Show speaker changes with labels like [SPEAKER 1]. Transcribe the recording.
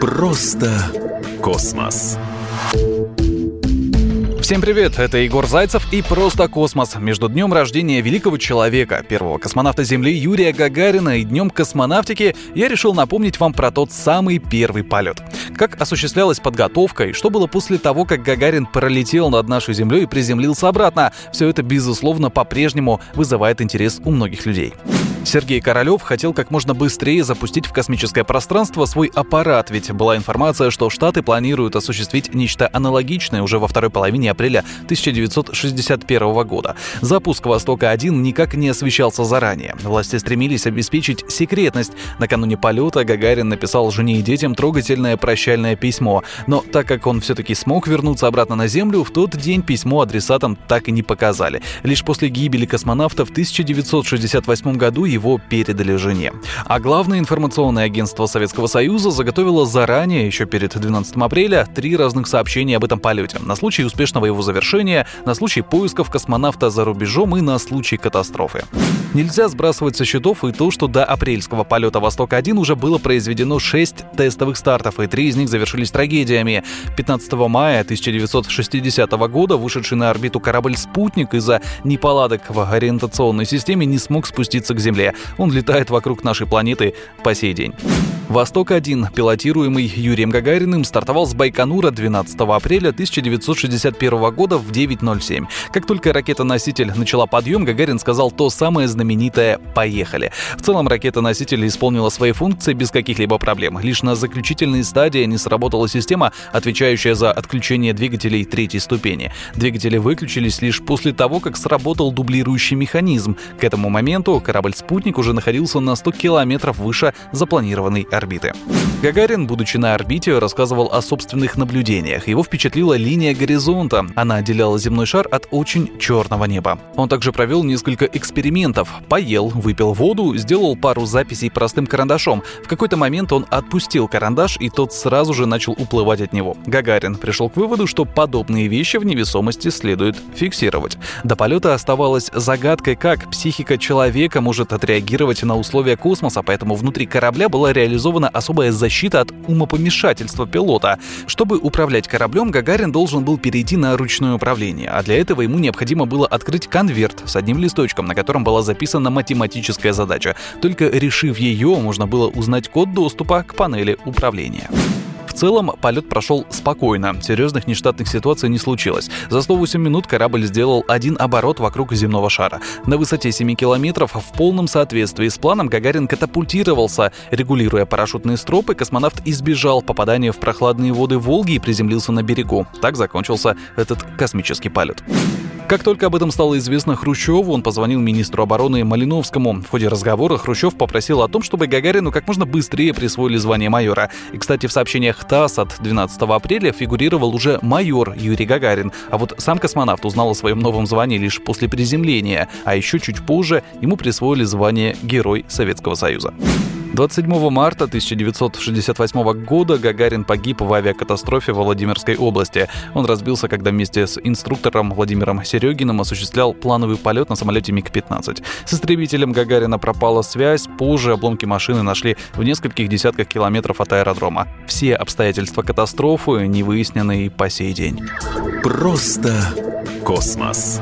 [SPEAKER 1] Просто космос.
[SPEAKER 2] Всем привет, это Егор Зайцев и «Просто космос». Между днем рождения великого человека, первого космонавта Земли Юрия Гагарина и днем космонавтики я решил напомнить вам про тот самый первый полет. Как осуществлялась подготовка и что было после того, как Гагарин пролетел над нашей Землей и приземлился обратно. Все это, безусловно, по-прежнему вызывает интерес у многих людей. Сергей Королёв хотел как можно быстрее запустить в космическое пространство свой аппарат, ведь была информация, что Штаты планируют осуществить нечто аналогичное уже во второй половине апреля 1961 года. Запуск «Востока-1» никак не освещался заранее. Власти стремились обеспечить секретность. Накануне полета Гагарин написал жене и детям трогательное прощальное письмо. Но так как он все-таки смог вернуться обратно на Землю, в тот день письмо адресатам так и не показали. Лишь после гибели космонавта в 1968 году его передали жене. А главное информационное агентство Советского Союза заготовило заранее, еще перед 12 апреля, три разных сообщения об этом полете. На случай успешного его завершения, на случай поисков космонавта за рубежом и на случай катастрофы. Нельзя сбрасывать со счетов и то, что до апрельского полета «Восток-1» уже было произведено 6 тестовых стартов, и три из них завершились трагедиями. 15 мая 1960 года вышедший на орбиту корабль «Спутник» из-за неполадок в ориентационной системе не смог спуститься к Земле. Земле. Он летает вокруг нашей планеты по сей день. «Восток-1», пилотируемый Юрием Гагариным, стартовал с Байконура 12 апреля 1961 года в 9.07. Как только ракета-носитель начала подъем, Гагарин сказал то самое знаменитое «Поехали». В целом ракета-носитель исполнила свои функции без каких-либо проблем. Лишь на заключительной стадии не сработала система, отвечающая за отключение двигателей третьей ступени. Двигатели выключились лишь после того, как сработал дублирующий механизм. К этому моменту корабль-спутник уже находился на 100 километров выше запланированной орбиты. Гагарин, будучи на орбите, рассказывал о собственных наблюдениях. Его впечатлила линия горизонта. Она отделяла земной шар от очень черного неба. Он также провел несколько экспериментов. Поел, выпил воду, сделал пару записей простым карандашом. В какой-то момент он отпустил карандаш, и тот сразу же начал уплывать от него. Гагарин пришел к выводу, что подобные вещи в невесомости следует фиксировать. До полета оставалось загадкой, как психика человека может отреагировать на условия космоса, поэтому внутри корабля была реализована организована особая защита от умопомешательства пилота. Чтобы управлять кораблем, Гагарин должен был перейти на ручное управление, а для этого ему необходимо было открыть конверт с одним листочком, на котором была записана математическая задача. Только решив ее, можно было узнать код доступа к панели управления. В целом, полет прошел спокойно. Серьезных нештатных ситуаций не случилось. За 108 минут корабль сделал один оборот вокруг земного шара. На высоте 7 километров в полном соответствии с планом Гагарин катапультировался. Регулируя парашютные стропы, космонавт избежал попадания в прохладные воды Волги и приземлился на берегу. Так закончился этот космический полет. Как только об этом стало известно Хрущеву, он позвонил министру обороны Малиновскому. В ходе разговора Хрущев попросил о том, чтобы Гагарину как можно быстрее присвоили звание майора. И, кстати, в сообщениях ТАСС от 12 апреля фигурировал уже майор Юрий Гагарин. А вот сам космонавт узнал о своем новом звании лишь после приземления. А еще чуть позже ему присвоили звание Герой Советского Союза. 27 марта 1968 года Гагарин погиб в авиакатастрофе в Владимирской области. Он разбился, когда вместе с инструктором Владимиром Серегиным осуществлял плановый полет на самолете МиГ-15. С истребителем Гагарина пропала связь, позже обломки машины нашли в нескольких десятках километров от аэродрома. Все обстоятельства катастрофы не выяснены и по сей день.
[SPEAKER 1] Просто космос.